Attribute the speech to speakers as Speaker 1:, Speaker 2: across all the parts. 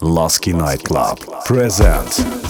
Speaker 1: Laski Nightclub presents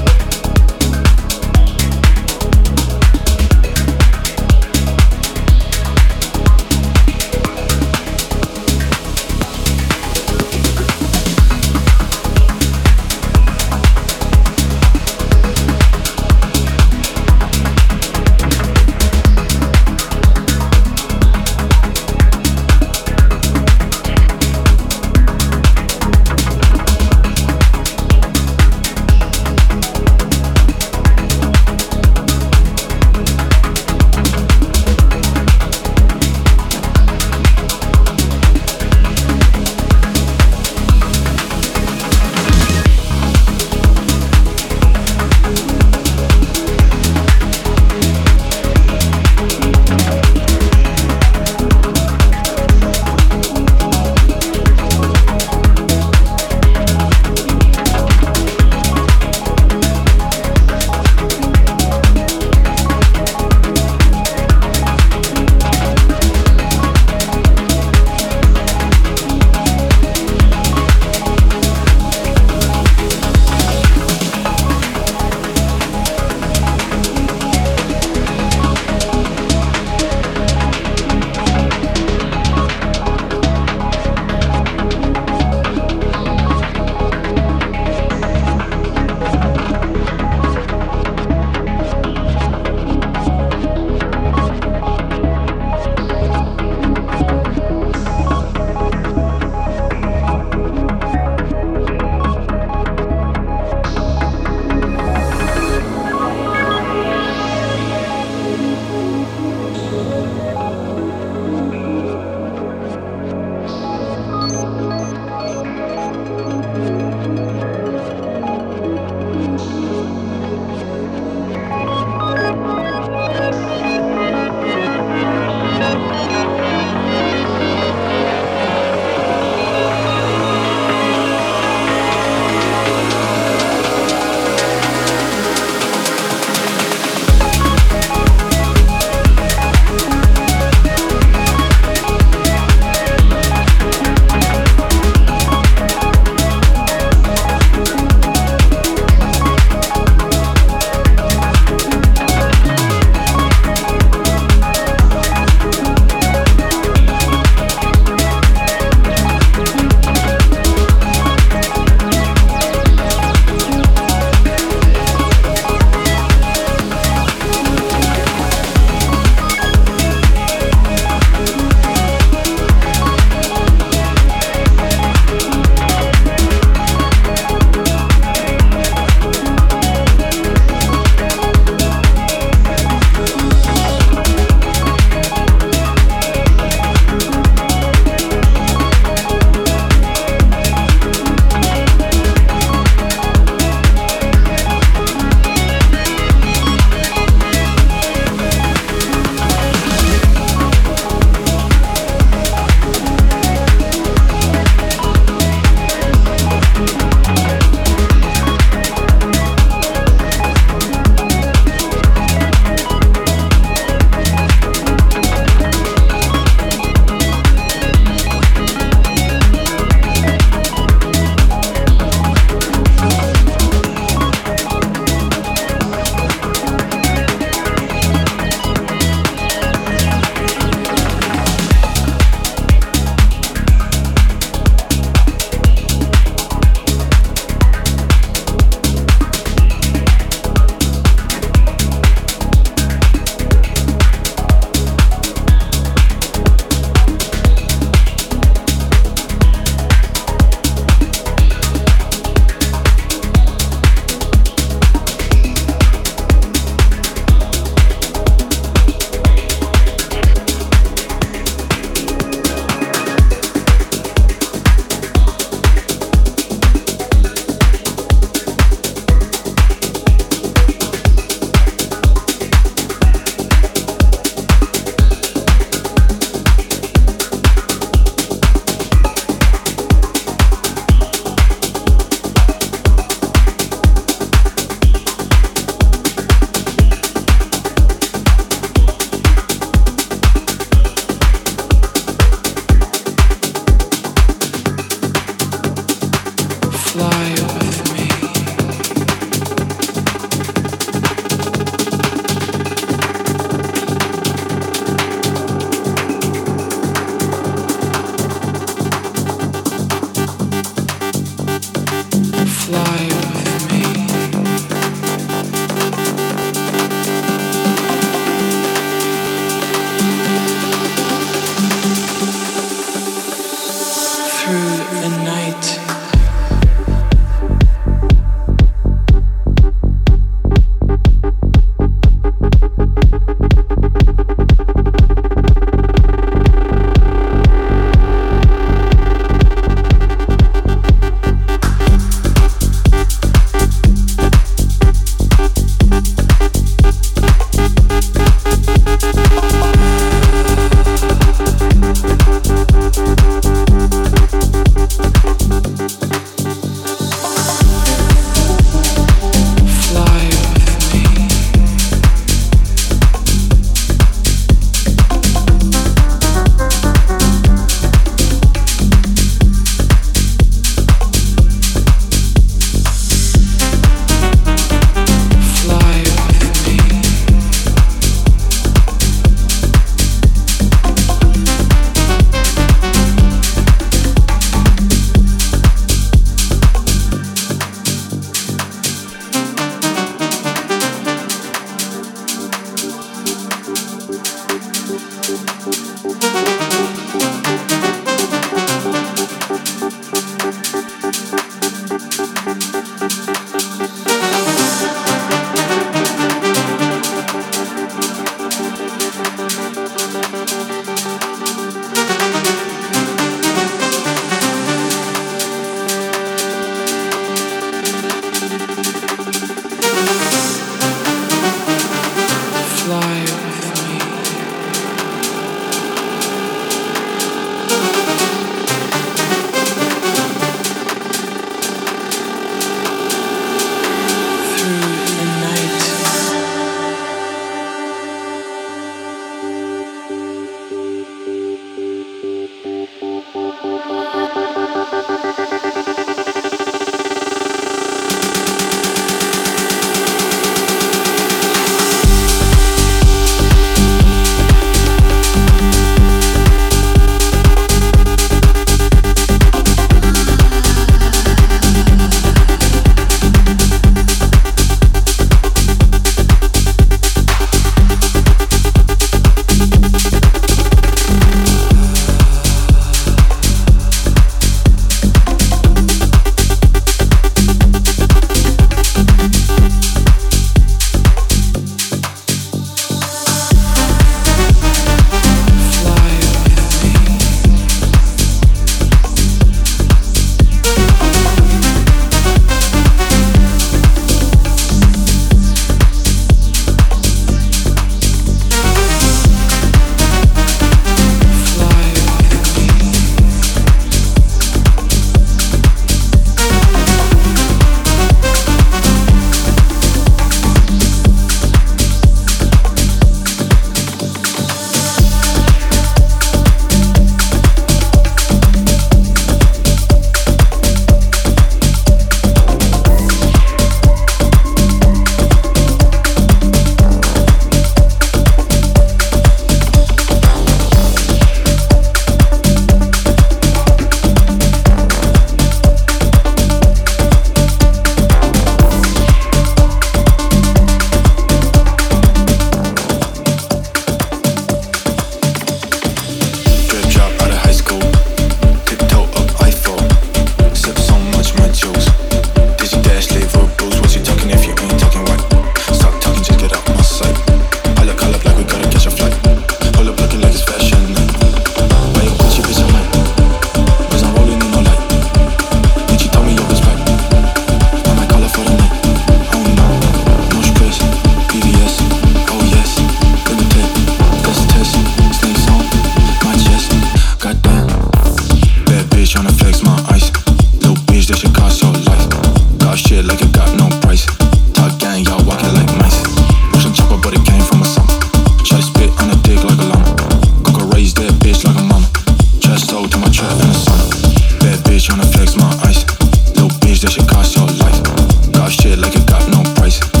Speaker 2: Let's test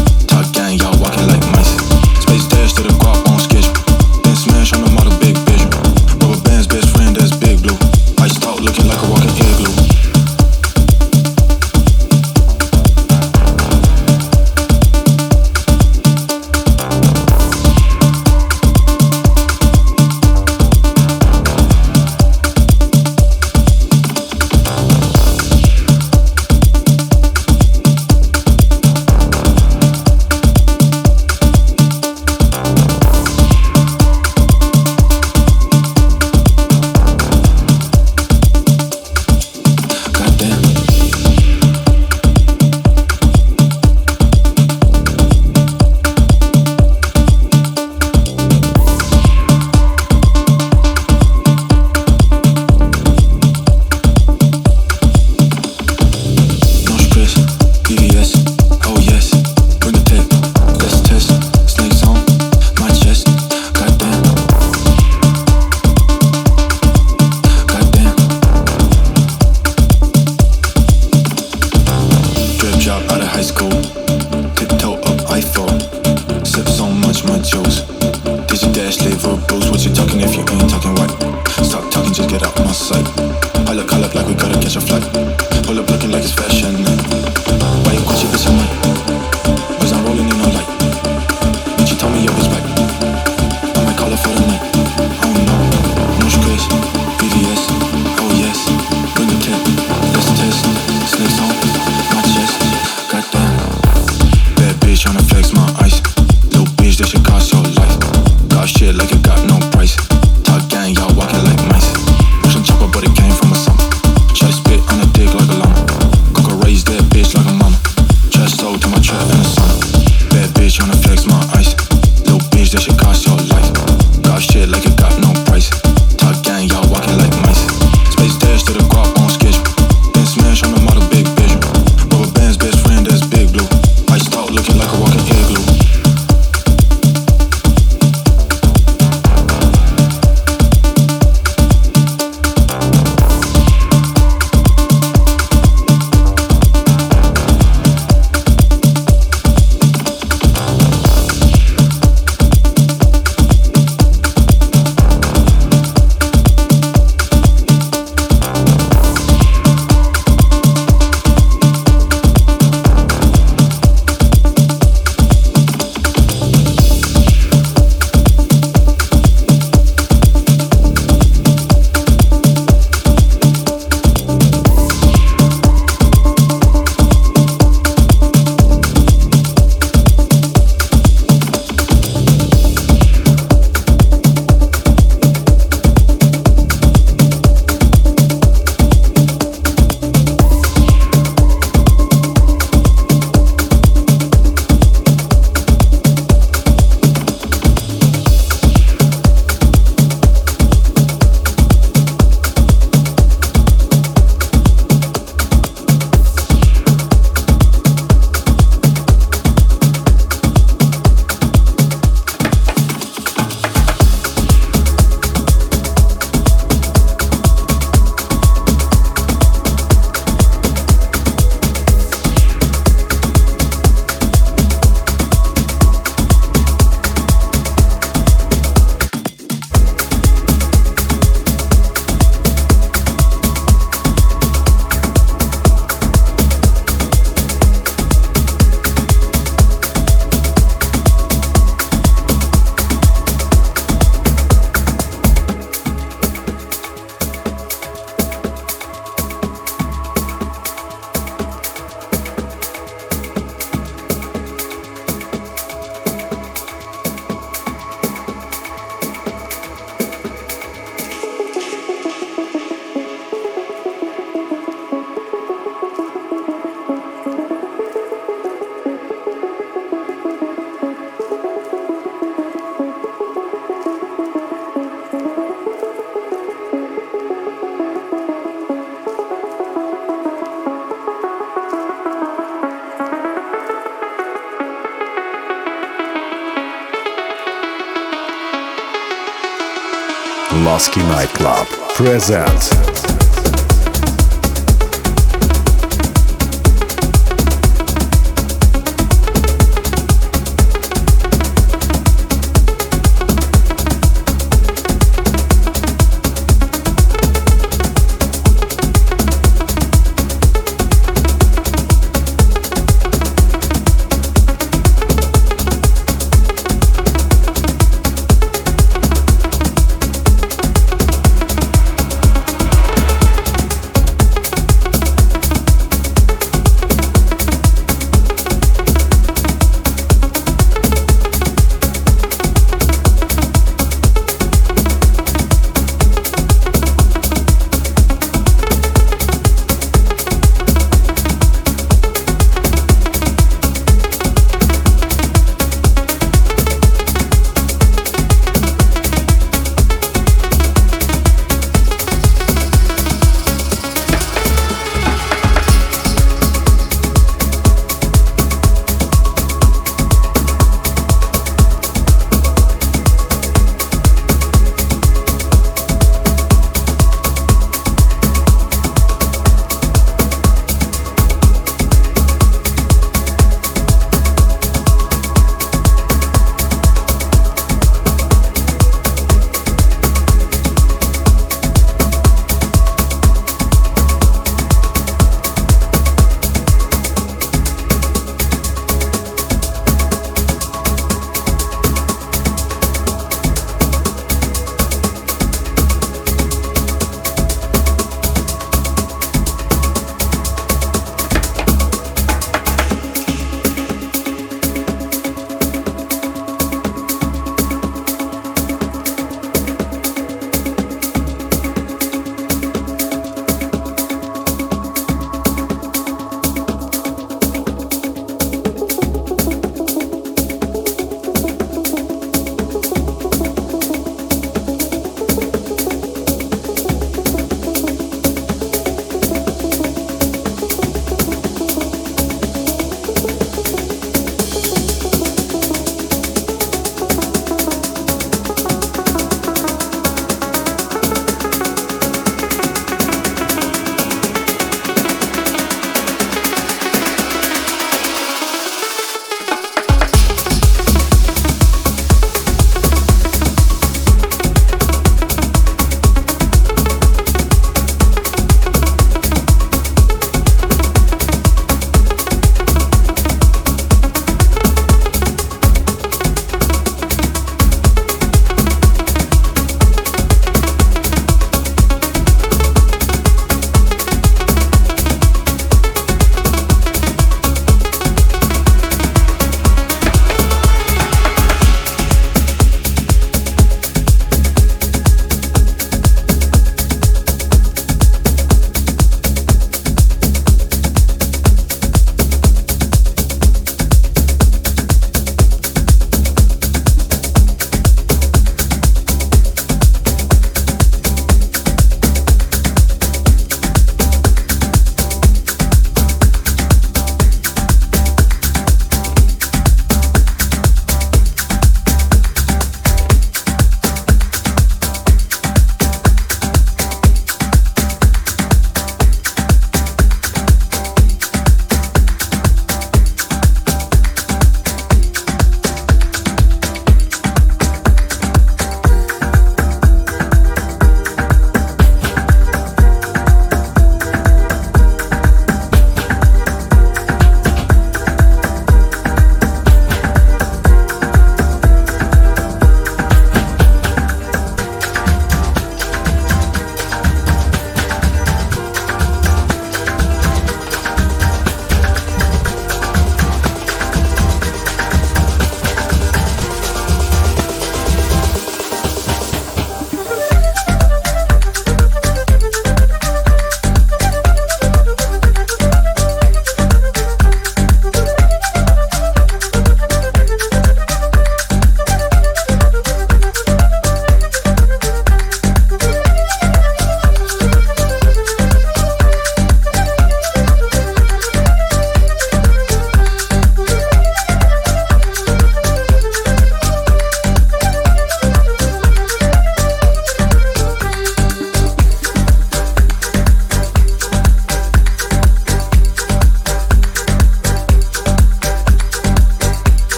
Speaker 1: Nightclub presents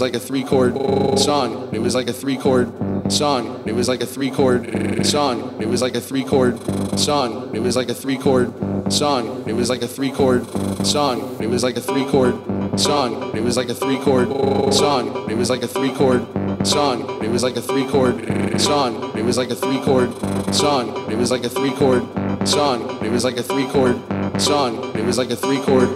Speaker 3: like a three chord song. It was like a three chord song. It was like a three chord song. It was like a three chord song. It was like a three chord song. It was like a three chord song. It was like a three chord song. It was like a three chord song. It was like a three chord song. It was like a three chord song. It was like a three chord song. It was like a three chord song. It was like a three chord song. It was like a three chord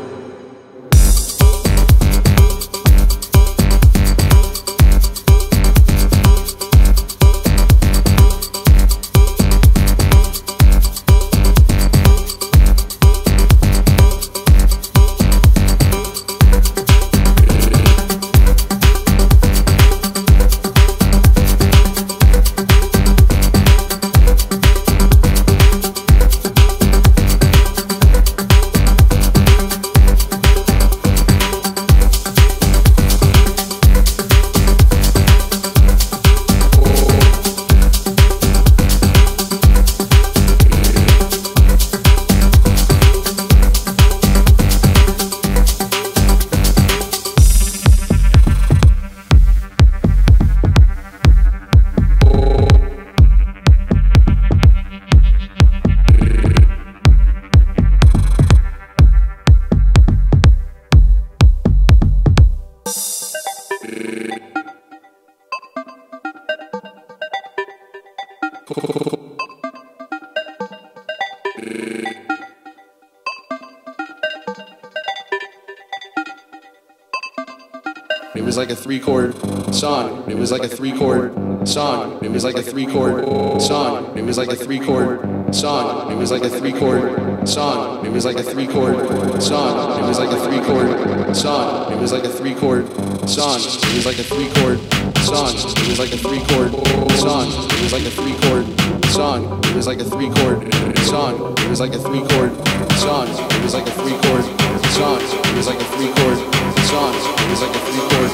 Speaker 3: It was like a three chord song. It was like a three chord song. It was like a three chord song. It was like a three chord song. It was like a three chord song. It was like a three chord song. It was like a three chord song. It was like a three chord song. It was like a three chord song. It was like a three chord song. It was like a three chord song. It was like a three chord song. It was like a three chord song. It was like a three chord
Speaker 1: song.
Speaker 3: It was like a three chord
Speaker 4: it's like a free bird.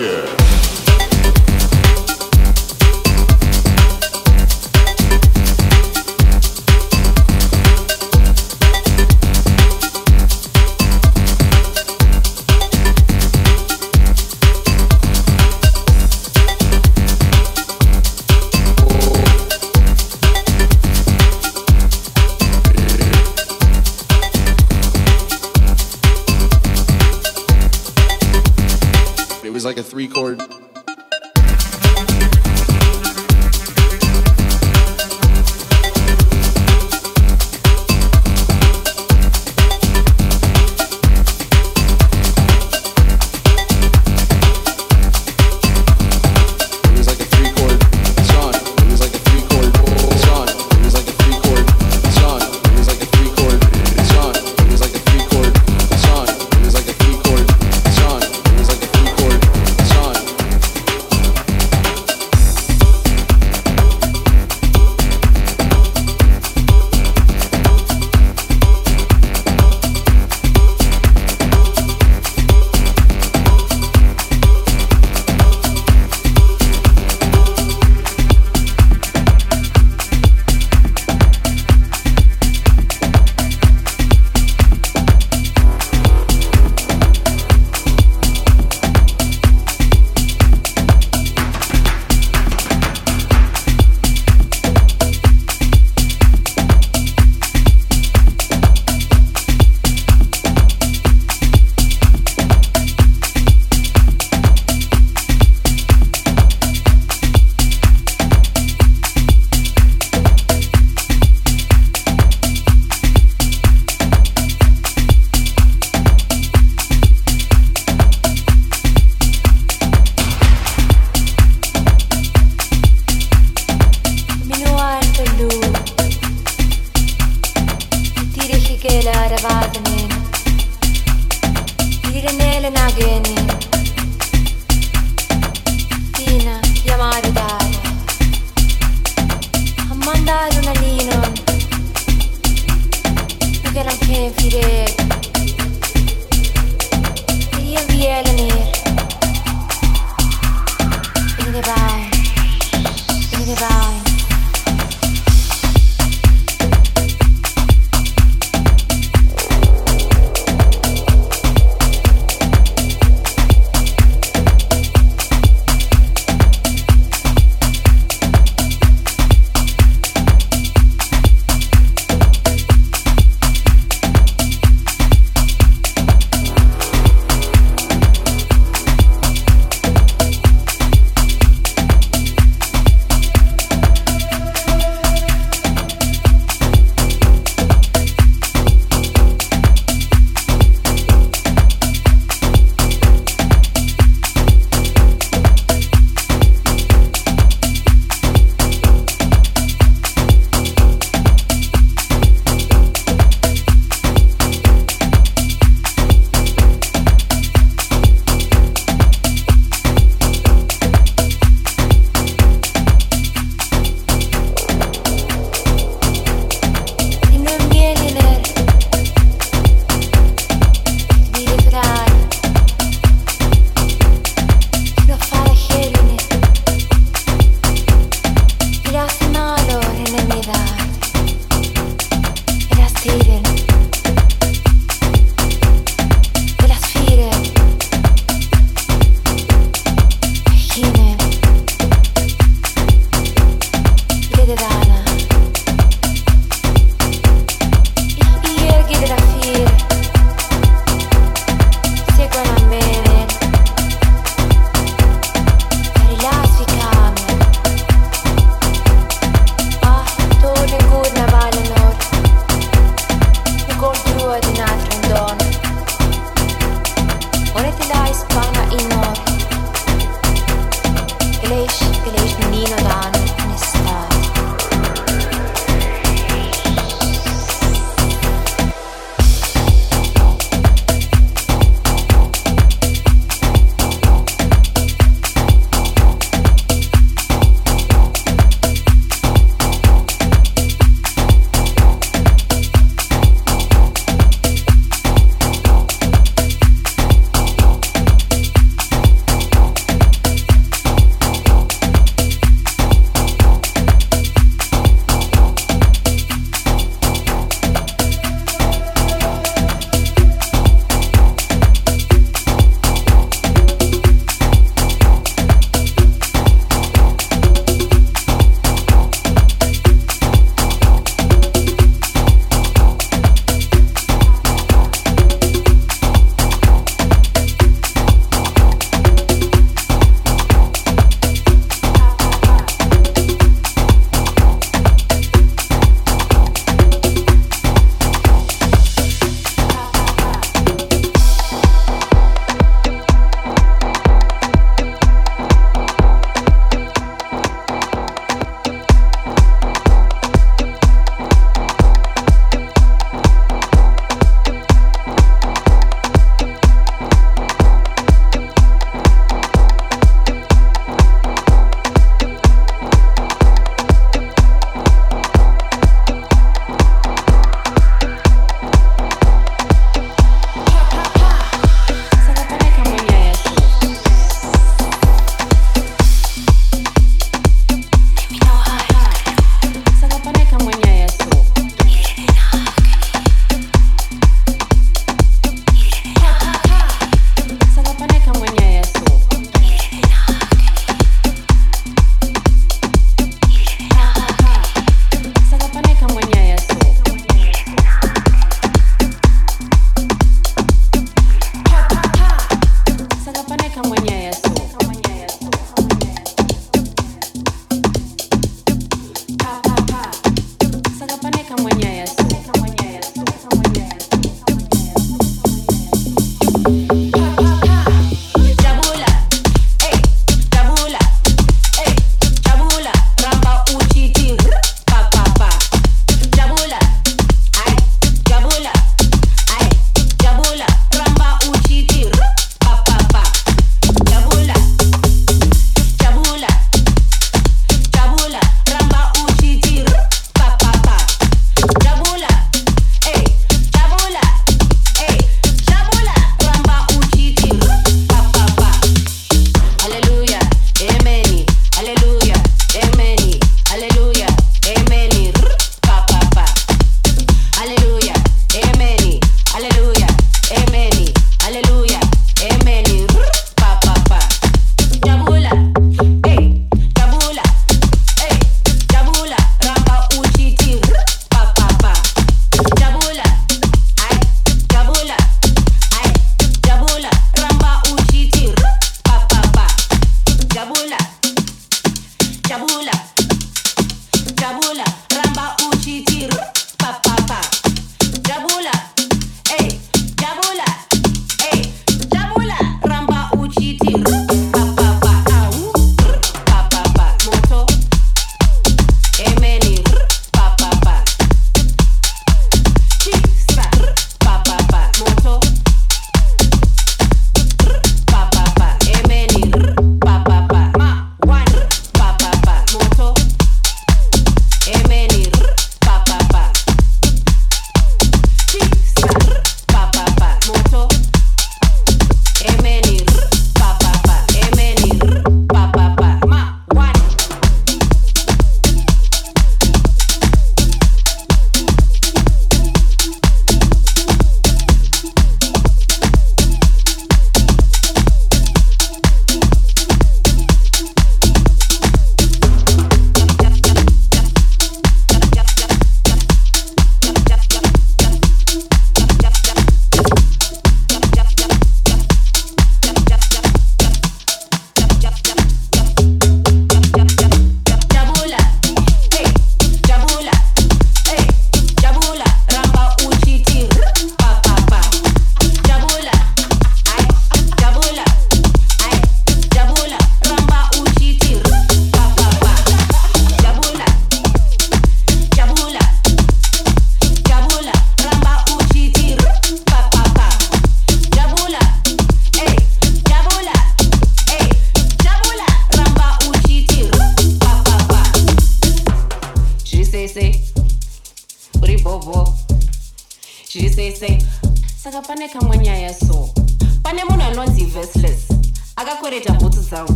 Speaker 4: Yeah.